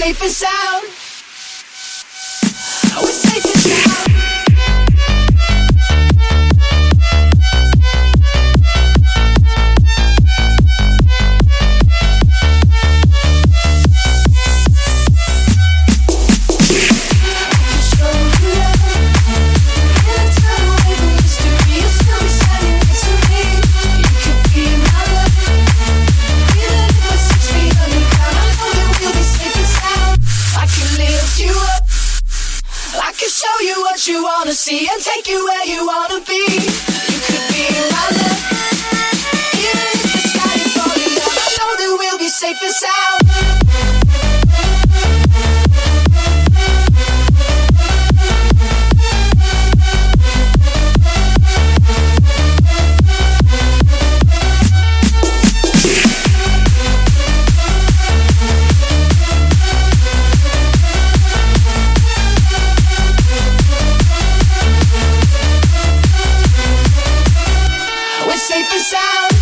safe and sound. show you what you wanna see and take you where you wanna be. You could be my love, even if the sky is falling down. I know that we'll be safe and sound. sound.